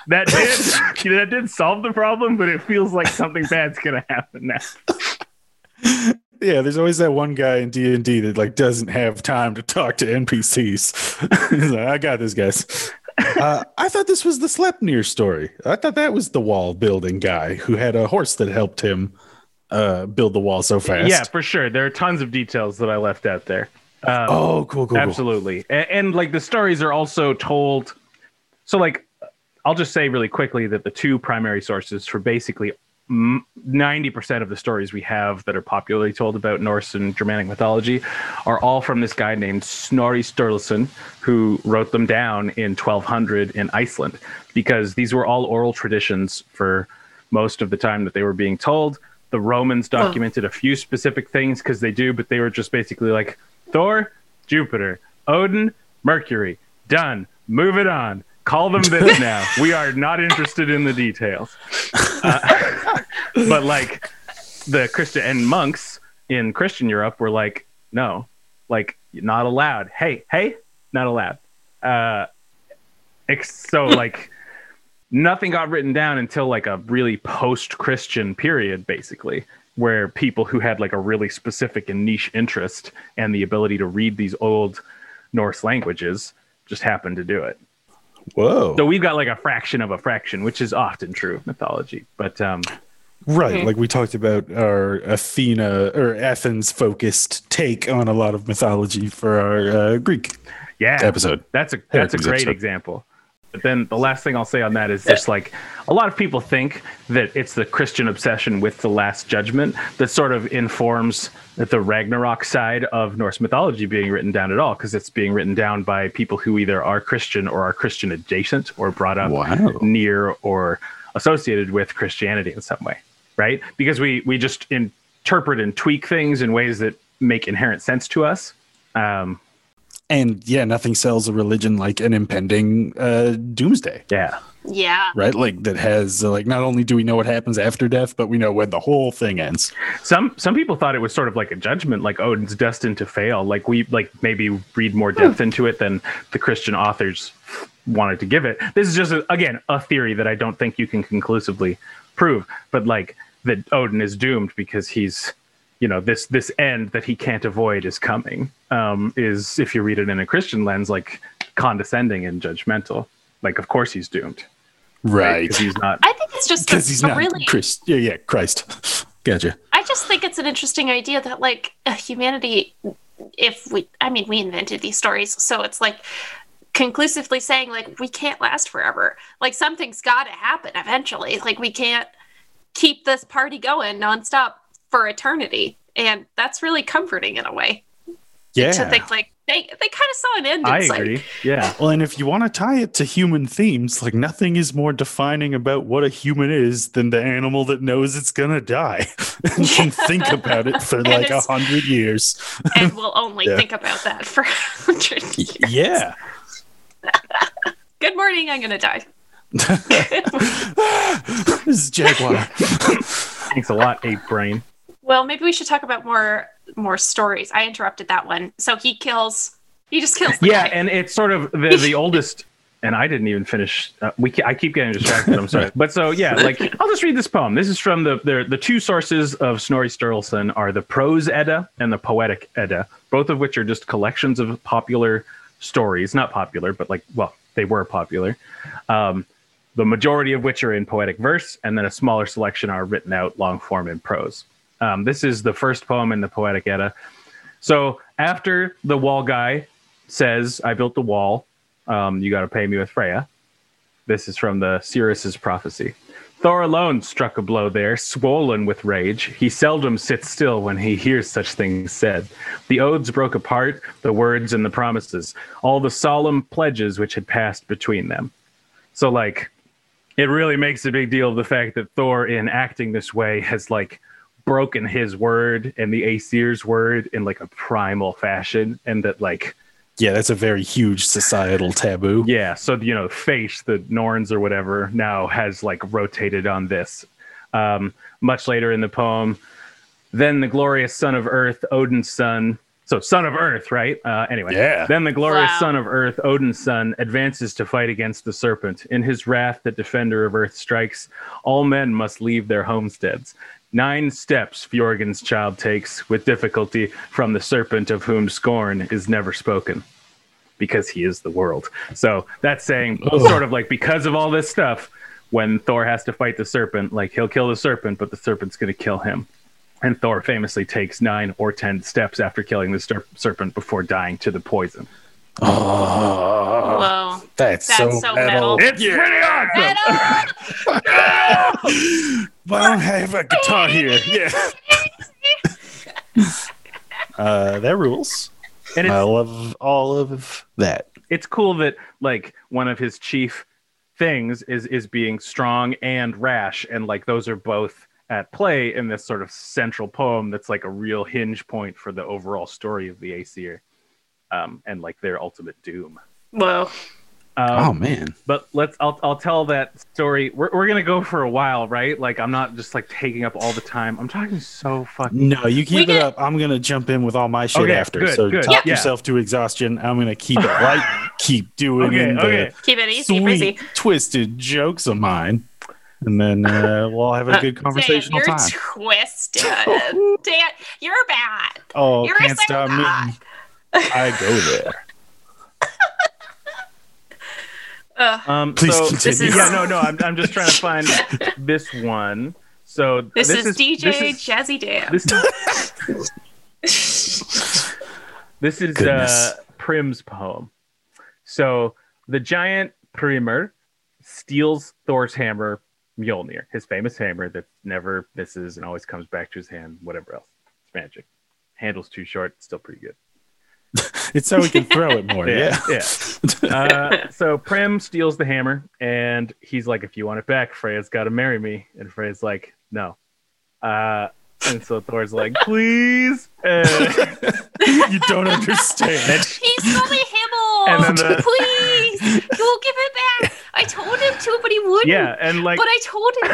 that did that did solve the problem, but it feels like something bad's gonna happen now. Yeah, there's always that one guy in D and D that like doesn't have time to talk to NPCs. He's like, I got this, guys. Uh, I thought this was the Sleipnir story. I thought that was the wall building guy who had a horse that helped him uh, build the wall so fast. Yeah, for sure. There are tons of details that I left out there. Um, Oh, cool, cool, cool. Absolutely. And, and like the stories are also told. So, like, I'll just say really quickly that the two primary sources for basically mm, 90% of the stories we have that are popularly told about Norse and Germanic mythology are all from this guy named Snorri Sturluson, who wrote them down in 1200 in Iceland, because these were all oral traditions for most of the time that they were being told. The Romans documented a few specific things because they do, but they were just basically like Thor, Jupiter, Odin, Mercury. Done. Move it on. Call them this now. We are not interested in the details. Uh, but like the Christian and monks in Christian Europe were like, no, like not allowed. Hey, hey, not allowed. Uh, ex- so like nothing got written down until like a really post-Christian period, basically, where people who had like a really specific and niche interest and the ability to read these old Norse languages just happened to do it. Whoa. So we've got like a fraction of a fraction, which is often true of mythology. But um, right. Like we talked about our Athena or Athens focused take on a lot of mythology for our uh, Greek yeah, episode. That's a that's a great episode. example. But then the last thing I'll say on that is just like a lot of people think that it's the Christian obsession with the Last Judgment that sort of informs the Ragnarok side of Norse mythology being written down at all, because it's being written down by people who either are Christian or are Christian adjacent or brought up Wow. near or associated with Christianity in some way, right? Because we we just interpret and tweak things in ways that make inherent sense to us. Um, And yeah, nothing sells a religion like an impending uh, doomsday, yeah, Yeah. right? Like that has uh, like not only do we know what happens after death, but we know when the whole thing ends. Some some people thought it was sort of like a judgment, like Odin's destined to fail. Like we like maybe read more depth into it than the Christian authors wanted to give it. This is just a, again a theory that I don't think you can conclusively prove, but like that Odin is doomed because he's you know this this end that he can't avoid is coming. Um, is if you read it in a Christian lens, like condescending and judgmental. Like of course he's doomed, Right. Because he's not. I think it's just Because he's a not really. Christ. Yeah, yeah, Christ. Gotcha. I just think it's an interesting idea that like uh, humanity, if we, I mean, we invented these stories, so it's like conclusively saying like we can't last forever. Like something's got to happen eventually. Like we can't keep this party going nonstop for eternity, and that's really comforting in a way Yeah. to think like they they kind of saw an end. in I sight. agree. Yeah. Well, and if you want to tie it to human themes, like nothing is more defining about what a human is than the animal that knows it's gonna die and can think about it for like a hundred years. and we'll only Yeah. think about that for a hundred years. Yeah. Good morning. I'm gonna die. this is Jaguar. Thanks a lot, ape brain. Well, maybe we should talk about more more stories. I interrupted that one. So he kills. He just kills. The yeah guy. and it's sort of the the oldest and i didn't even finish uh, we i keep getting distracted i'm sorry but so yeah like i'll just read this poem this is from the the, the two sources of snorri sturluson are the prose edda and the poetic edda both of which are just collections of popular stories not popular but like well they were popular um, the majority of which are in poetic verse and then a smaller selection are written out long form in prose um, this is the first poem in the poetic edda so after the wall guy says, I built the wall, um, you got to pay me with Freya. This is from the Seeress's prophecy. Thor alone struck a blow there, swollen with rage. He seldom sits still when he hears such things said. The oaths broke apart, the words and the promises, all the solemn pledges which had passed between them. So, like, it really makes a big deal of the fact that Thor, in acting this way, has like broken his word and the Aesir's word in like a primal fashion, and that like yeah, that's a very huge societal taboo. yeah, so you know, Face, the Norns or whatever, now has like rotated on this. Um, much later in the poem, then the glorious son of Earth, Odin's son. So, son of Earth, right? Uh, anyway, Yeah. Then the glorious Wow. son of Earth, Odin's son, advances to fight against the serpent. In his wrath, the defender of Earth strikes. All men must leave their homesteads. Nine steps Fjorgyn's child takes with difficulty from the serpent of whom scorn is never spoken because he is the world. So that's saying sort of like because of all this stuff, when Thor has to fight the serpent, like he'll kill the serpent, but the serpent's going to kill him. And Thor famously takes nine or ten steps after killing the ser- serpent before dying to the poison. Oh, Whoa. that's, That's so, so metal. metal. It's pretty awesome. Well, I don't have a guitar here. Yeah. uh, that rules. And it's, I love all of that. it's cool that like one of his chief things is is being strong and rash, and like those are both at play in this sort of central poem that's like a real hinge point for the overall story of the Aesir, um, and like their ultimate doom. Well. Um, oh man. but let's I'll, I'll tell that story we're, we're gonna go for a while right like i'm not just like taking up all the time i'm talking so fucking No, you keep We it get- up. I'm gonna jump in with all my shit Okay, after. good, so good. talk Yeah. yourself to exhaustion. I'm gonna keep it light. keep doing okay the okay Keep it easy, breezy. sweet, twisted jokes of mine, and then uh, we'll have a good Dan, conversational you're time. twisted. Dan, you're bad. Oh, you're can't so stop me. Bad. I go there. Ugh. Um, Please so, continue. This is- yeah, no, no. I'm, I'm just trying to find this one. So this, is, DJ this is- Jazzy Dan. This is this is uh, Thrym's poem. So the giant Primer steals Thor's hammer, Mjolnir, his famous hammer that never misses and always comes back to his hand. Whatever else, it's magic. Handle's too short, still pretty good. It's so we can throw it more. Yeah. yeah. Uh, so Thrym steals the hammer, and he's like, "If you want it back, Freya's got to marry me." And Freya's like, "No." Uh, and so Thor's like, "Please." Uh, you don't understand. He's only Himmel. And then the- Please, he won't give it back. I told him to, but he wouldn't. yeah, and like But I told him.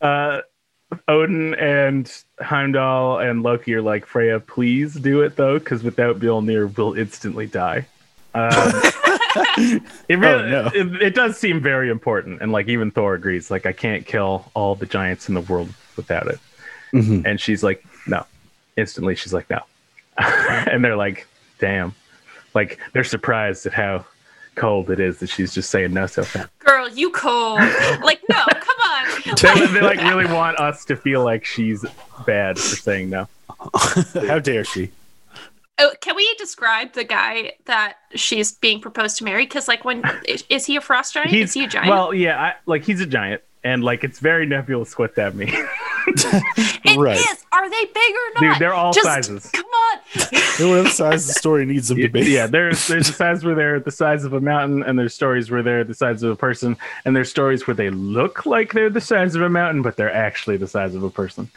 uh, Odin and Heimdall and Loki are like, "Freya, please do it though, because without Mjolnir, we'll instantly die." Um, it really, Oh, no. it, it does seem very important, and like even Thor agrees. Like, I can't kill all the giants in the world without it. Mhm. And she's like, "No." Instantly, she's like, "No," and they're like, "Damn!" Like they're surprised at how cold it is that she's just saying no so fast. Girl, you cold. Like, no, come on. They, they like really want us to feel like she's bad for saying no. How dare she? Oh, can we describe the guy that she's being proposed to marry? Because, like, when is, is he a frost giant? is he a giant? Well, yeah, I, like he's a giant, and like it's very nebulous what that means. It right. is. Are they big or not? Dude, they're all Just- sizes. Come on. Whatever size the story needs them to be. Yeah, there's there's the size where they're the size of a mountain, and there's stories where they're the size of a person, and there's stories where they look like they're the size of a mountain, but they're actually the size of a person.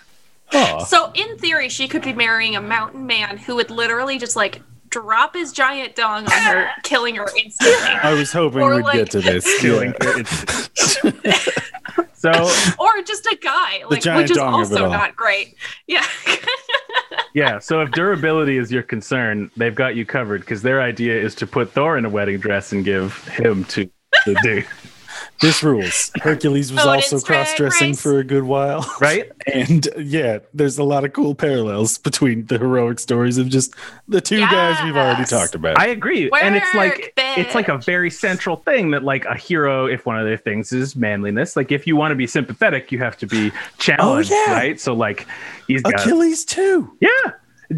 Aw. So, in theory, she could be marrying a mountain man who would literally just like drop his giant dong on her, killing her instantly. I was hoping Or we'd like- get to this. Killing. Yeah. so or just a guy, like giant which is dong also not great. Yeah. yeah, so if durability is your concern, they've got you covered because their idea is to put Thor in a wedding dress and give him to the dude, This rules. Hercules was Odin's also cross dressing for a good while. right? And yeah, there's a lot of cool parallels between the heroic stories of just the two guys we've already talked about. I agree, and it's like Work, it's like a very central thing that like a hero, if one of their things is manliness, like if you want to be sympathetic, you have to be oh, challenged, yeah. right? So like he's got Achilles too. yeah,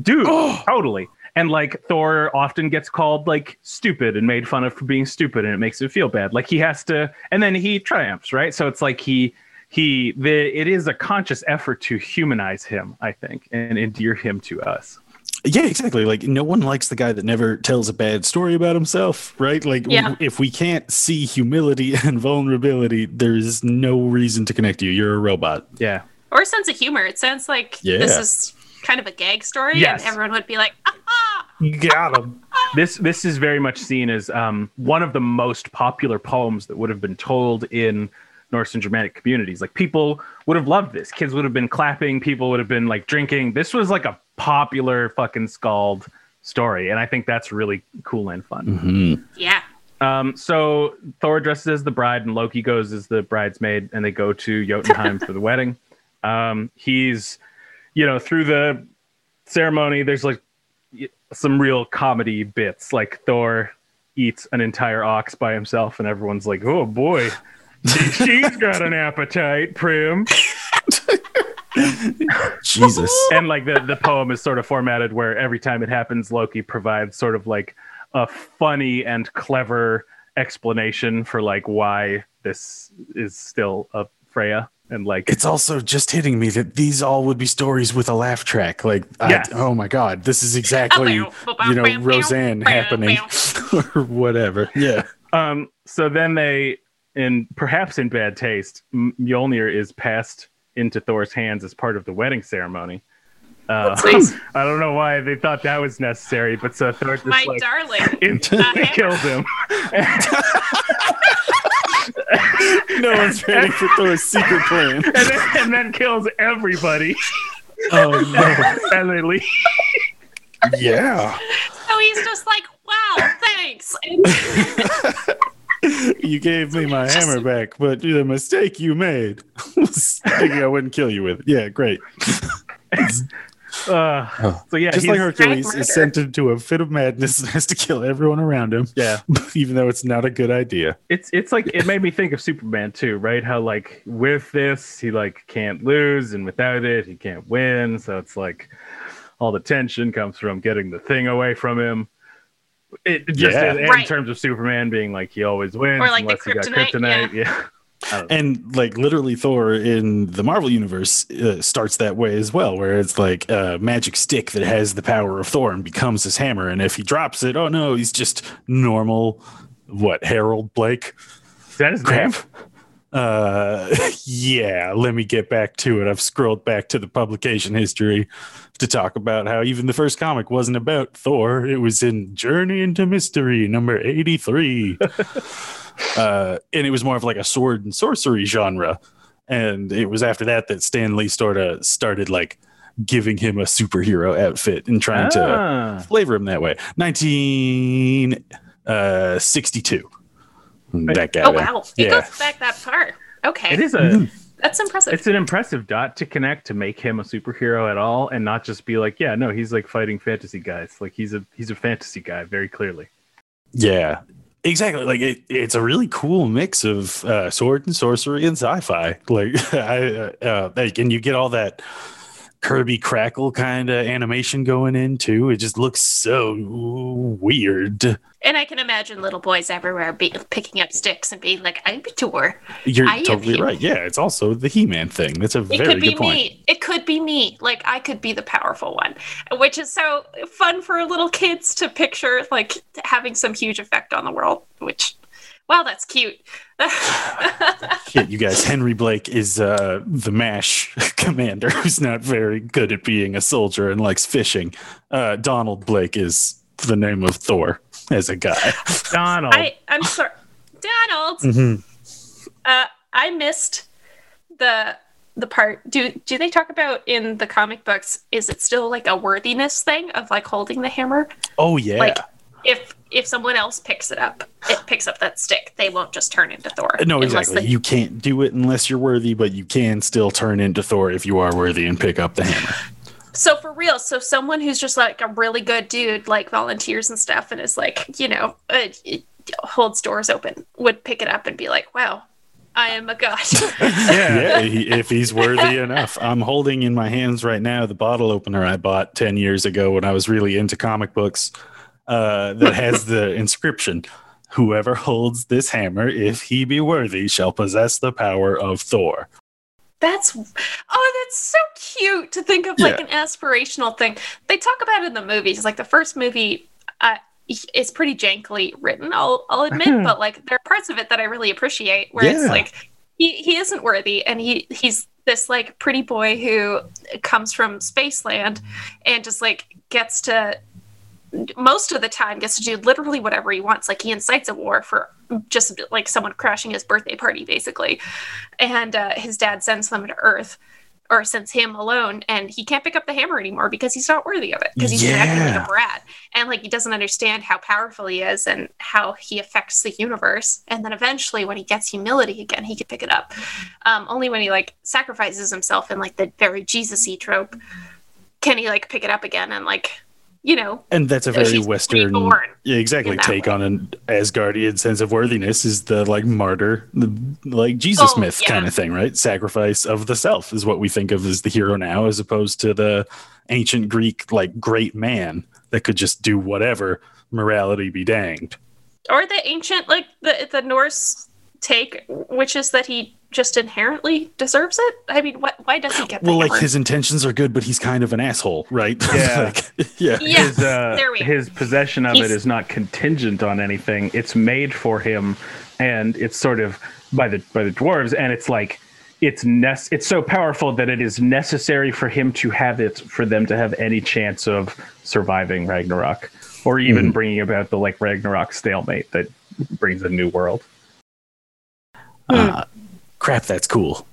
dude, Oh. totally. And like Thor often gets called like stupid and made fun of for being stupid, and it makes him feel bad. Like he has to, and then he triumphs, right? So it's like he he the it is a conscious effort to humanize him, I think, and endear him to us. Yeah, exactly. Like no one likes the guy that never tells a bad story about himself, right? Like w- Yeah. if we can't see humility and vulnerability, there's no reason to connect you. You're a robot. Yeah, or a sense of humor. It sounds like Yeah. this is kind of a gag story, Yes. and everyone would be like, ah, You got him. this this is very much seen as um, one of the most popular poems that would have been told in Norse and Germanic communities. Like people would have loved this. Kids would have been clapping. People would have been like drinking. This was like a popular fucking skald story, and I think that's really cool and fun. hmm yeah. Um, so Thor dresses as the bride, and Loki goes as the bridesmaid, and they go to Jotunheim for the wedding. Um, he's, you know, through the ceremony, there's like some real comedy bits, like Thor eats an entire ox by himself, and everyone's like, "Oh boy, she's got an appetite, Thrym." Jesus. and like the the poem is sort of formatted where every time it happens loki provides sort of like a funny and clever explanation for like why this is still a freya and like It's also just hitting me that these all would be stories with a laugh track. Like, I- oh my God, this is exactly, you know, Roseanne happening or whatever. Yeah. um so then they in perhaps in bad taste M- mjolnir is passed into thor's hands as part of the wedding ceremony uh, nice. I don't know why they thought that was necessary, but so Thor just My like darling. instantly Uh-huh. kills him. No one's ready for Thor's secret plan. and then, and then kills everybody Oh no. and they leave. Yeah. So he's just like, wow, thanks. You gave me my hammer back, but the mistake you made was thinking I wouldn't kill you with it. Yeah, great. Uh, so yeah, Just like Hercules is sent into a fit of madness and has to kill everyone around him, yeah, even though it's not a good idea. it's it's like it made me think of Superman too, right? How like with this he like can't lose, and without it he can't win. So it's like all the tension comes from getting the thing away from him. It it just Yeah. in, in Right. terms of Superman being like he always wins Or, like, the unless he got kryptonite, kryptonite. Yeah. Know. And like literally, Thor in the Marvel universe uh, starts that way as well, where it's like a magic stick that has the power of Thor and becomes his hammer. And if he drops it, oh no, he's just normal. What Harold Blake? Is that his name? Crap. Uh, yeah. Let me get back to it. I've scrolled back to the publication history to talk about how even the first comic wasn't about Thor. It was in Journey into Mystery number eighty-three. uh, and it was more of like a sword and sorcery genre. And it was after that that Stan Lee sort of started like giving him a superhero outfit and trying to Ah. flavor him that way. 1962. That guy. Oh there. wow, it Yeah. goes back that far. Okay, It is a Mm-hmm. that's impressive. it's an impressive dot to connect to make him a superhero at all and not just be like, yeah, no, he's like fighting fantasy guys. Like he's a he's a fantasy guy very clearly. Yeah. Exactly. Like it, it's a really cool mix of uh, sword and sorcery and sci-fi. Like I, uh, uh, like, and you get all that Kirby crackle kind of animation going in too. It just looks so weird. and I can imagine little boys everywhere be, picking up sticks and being like, "I'm Tor." You're I totally right. Yeah, it's also the He-Man thing. That's a It very could be good point. me. It could be me. Like I could be the powerful one, which is so fun for little kids to picture, like having some huge effect on the world. Which, wow, that's cute. Yeah, you guys, Henry Blake is uh, the MASH commander who's not very good at being a soldier and likes fishing. Uh, Donald Blake is the name of Thor as a guy. Donald. I I'm sorry, Donald. Mm-hmm. Uh, I missed the the part. Do do they talk about in the comic books? Is it still like a worthiness thing of like holding the hammer? Oh, yeah. Like if if someone else picks it up, it picks up that stick. They won't just turn into Thor. No, exactly. they- You can't do it unless you're worthy, but you can still turn into Thor if you are worthy and pick up the hammer. So for real, so someone who's just like a really good dude, like volunteers and stuff, and is like, you know, uh, holds doors open, would pick it up and be like, "Wow, I am a god." yeah, he, if he's worthy enough. I'm holding in my hands right now the bottle opener I bought 10 years ago when I was really into comic books uh, that has the inscription Whoever holds this hammer, if he be worthy, shall possess the power of Thor. That's oh, that's so cute to think of like Yeah. an aspirational thing. They talk about it in the movies. Like the first movie, uh, is pretty jankily written. I'll I'll admit, but like there are parts of it that I really appreciate. Where Yeah. it's like he he isn't worthy, and he he's this like pretty boy who comes from Spaceland and just like gets to most of the time gets to do literally whatever he wants. Like he incites a war for just like someone crashing his birthday party, basically. And uh, his dad sends them to Earth or sends him alone, and he can't pick up the hammer anymore because he's not worthy of it because he's acting like Yeah. a brat and like he doesn't understand how powerful he is and how he affects the universe. And then eventually, when he gets humility again, he can pick it up. Um, only when he like sacrifices himself in like the very Jesus-y trope can he like pick it up again and like you know And that's a So very Western, yeah, exactly. Take way. on an Asgardian sense of worthiness is the like martyr, the like Jesus Oh, myth yeah. kind of thing, right? Sacrifice of the self is what we think of as the hero now, as opposed to the ancient Greek like great man that could just do whatever, morality be danged. or the ancient like the the Norse take, which is that he just inherently deserves it. I mean, what? Why does he get? The Well, like hammer? his intentions are good, but he's kind of an asshole, right? Yeah. Like, yeah. Yeah, his uh, there we go. his possession of He's- it is not contingent on anything. It's made for him, and it's sort of by the by the dwarves, and it's like it's nec- it's so powerful that it is necessary for him to have it for them to have any chance of surviving Ragnarok, or even Mm-hmm. bringing about the like Ragnarok stalemate that brings a new world. Uh, crap, that's cool.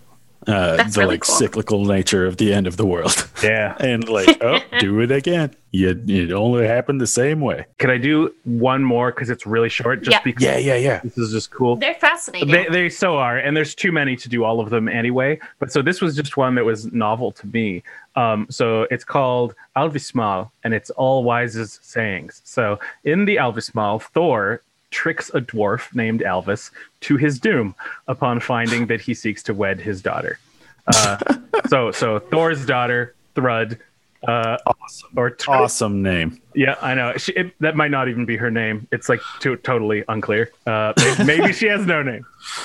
uh, That's the really like cool. cyclical nature of the end of the world, Yeah. and like, oh, do it again. You, it only happened the same way. Can I do one more because it's really short? Just Yeah. because Yeah, yeah, yeah. this is just cool. They're fascinating. They, they so are, and there's too many to do all of them anyway. But so this was just one that was novel to me. Um, so it's called Alvismal, and it's all Wise's sayings. So in the Alvismal, Thor tricks a dwarf named Alvis to his doom upon finding that he seeks to wed his daughter. Uh, so so Thor's daughter Thrud, uh, Awesome. or Tr- Awesome name. yeah, I know. She, it, that might not even be her name. It's like to, totally unclear. Uh, may- maybe she has no name.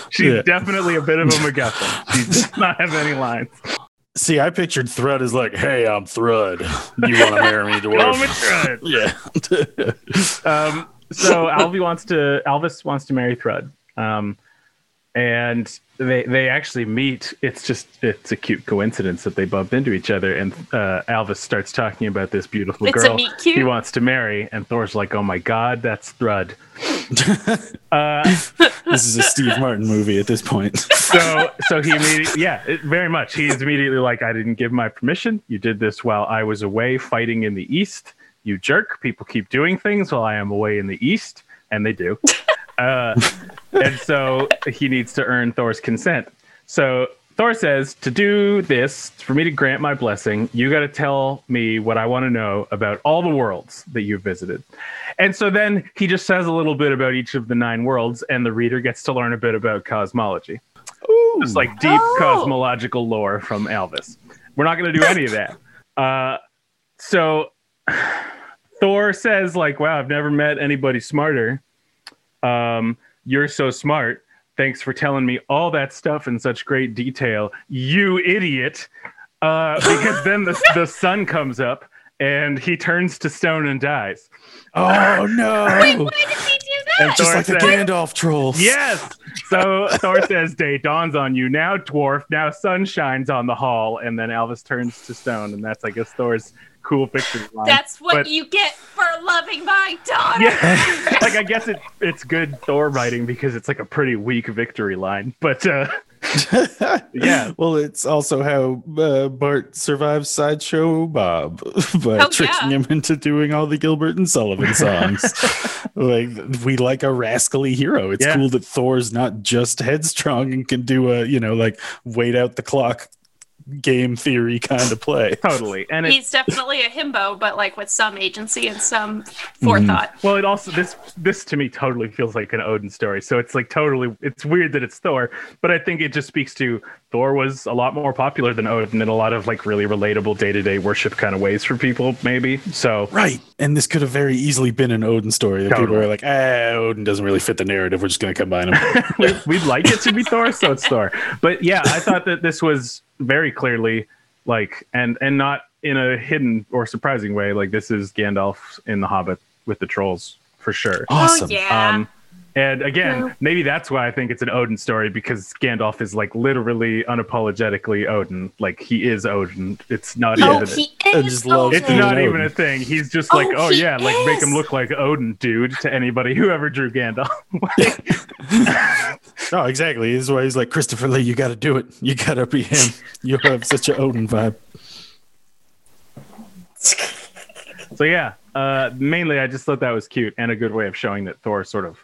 She's Yeah. definitely a bit of a MacGuffin. She does not have any lines. See, I pictured Thrud as like, "Hey, I'm Thrud. You want to marry me, dwarf?" Madrid. yeah. Um, so Alvi wants to. Alvis wants to marry Thrud. Um, and they they actually meet. It's just it's a cute coincidence that they bump into each other, and uh, Alvis starts talking about this beautiful It's a girl cute? he wants to marry, and Thor's like, "Oh my god, that's Thrud." Uh, this is a Steve Martin movie at this point. so so he immediately yeah it, very much he's immediately like i didn't give my permission you did this while i was away fighting in the east you jerk people keep doing things while i am away in the east and they do uh, and so he needs to earn thor's consent so thor says to do this for me to grant my blessing you got to tell me what i want to know about all the worlds that you've visited and so then he just says a little bit about each of the nine worlds and the reader gets to learn a bit about cosmology just like deep Oh. cosmological lore from Alvis. We're not going to do any of that. Uh, so Thor says, like, wow, I've never met anybody smarter. Um, you're so smart. Thanks for telling me all that stuff in such great detail, you idiot. Uh, because then the, the sun comes up and he turns to stone and dies. oh no! Why did he do that? And Just Thor like the Gandalf trolls. Yes. So Thor says, "Day dawns on you now, dwarf. Now sun shines on the hall." And then Alvis turns to stone, and that's, I guess, Thor's cool victory line. That's what But- you get for loving my daughter. yeah, like I guess it, it's good Thor writing because it's like a pretty weak victory line. But uh, Yeah. Well, it's also how uh, Bart survives sideshow Bob by Oh, tricking yeah. him into doing all the Gilbert and Sullivan songs. like we like a rascally hero. It's Yeah. cool that Thor's not just headstrong and can do a you know like wait out the clock game theory kind of play. totally, and it, He's definitely a himbo, but like with some agency and some Mm-hmm. forethought. Well, it also this this to me totally feels like an Odin story. So it's like totally it's weird that it's Thor, but I think it just speaks to Thor was a lot more popular than Odin in a lot of like really relatable day to day worship kind of ways for people, maybe. So Right. And this could have very easily been an Odin story that people Totally. were like, ah, Odin doesn't really fit the narrative. We're just going to combine them. we- we'd like it to be Thor, so it's Thor. But yeah, I thought that this was very clearly like and and not in a hidden or surprising way. Like this is Gandalf in The Hobbit with the trolls for sure. awesome. Oh yeah. Um, and again, True. maybe that's why I think it's an Odin story because Gandalf is like literally unapologetically Odin. Like he is Odin. It's not oh, even. he I is. just love it's not even a thing. He's just like, Oh, oh, he yeah, like make him look like Odin, dude, to anybody who ever drew Gandalf. No, exactly. This is why he's like, Christopher Lee, you got to do it. You got to be him. You have such an Odin vibe. so yeah, uh, mainly I just thought that was cute and a good way of showing that Thor sort of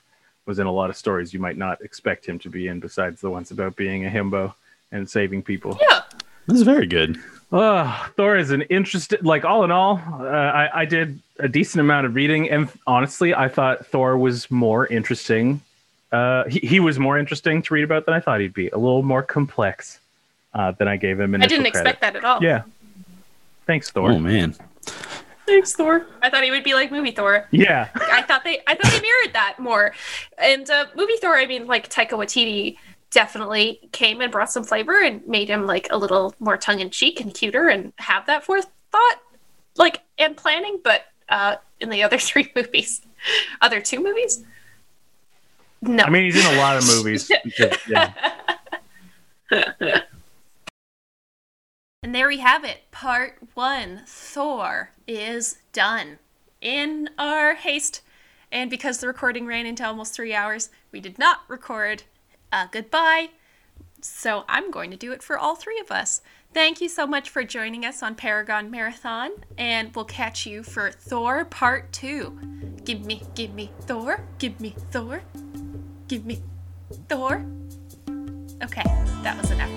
was in a lot of stories you might not expect him to be in, besides the ones about being a himbo and saving people. Yeah. This is very good. Oh, Thor is an interesting. Like all in all, uh, I, I did a decent amount of reading, and honestly, I thought Thor was more interesting. Uh, he, he was more interesting to read about than I thought he'd be. A little more complex uh, than I gave him. I didn't credit. expect that at all. Yeah. Thanks, Thor. Oh, man. Thanks, Thor. I thought he would be like movie Thor. Yeah. I thought they I thought they mirrored that more. And uh, movie Thor, I mean, like Taika Waititi definitely came and brought some flavor and made him like a little more tongue in cheek and cuter and have that forethought, like and planning. But uh, in the other three movies, other two movies, no. I mean, he's in a lot of movies. because- yeah. And there we have it. Part one Thor is done. In our haste, and because the recording ran into almost three hours, we did not record uh, goodbye. So I'm going to do it for all three of us. Thank you so much for joining us on Paragon Marathon, and we'll catch you for Thor Part 2. Give me, give me Thor, give me Thor, give me Thor. Okay, that was enough.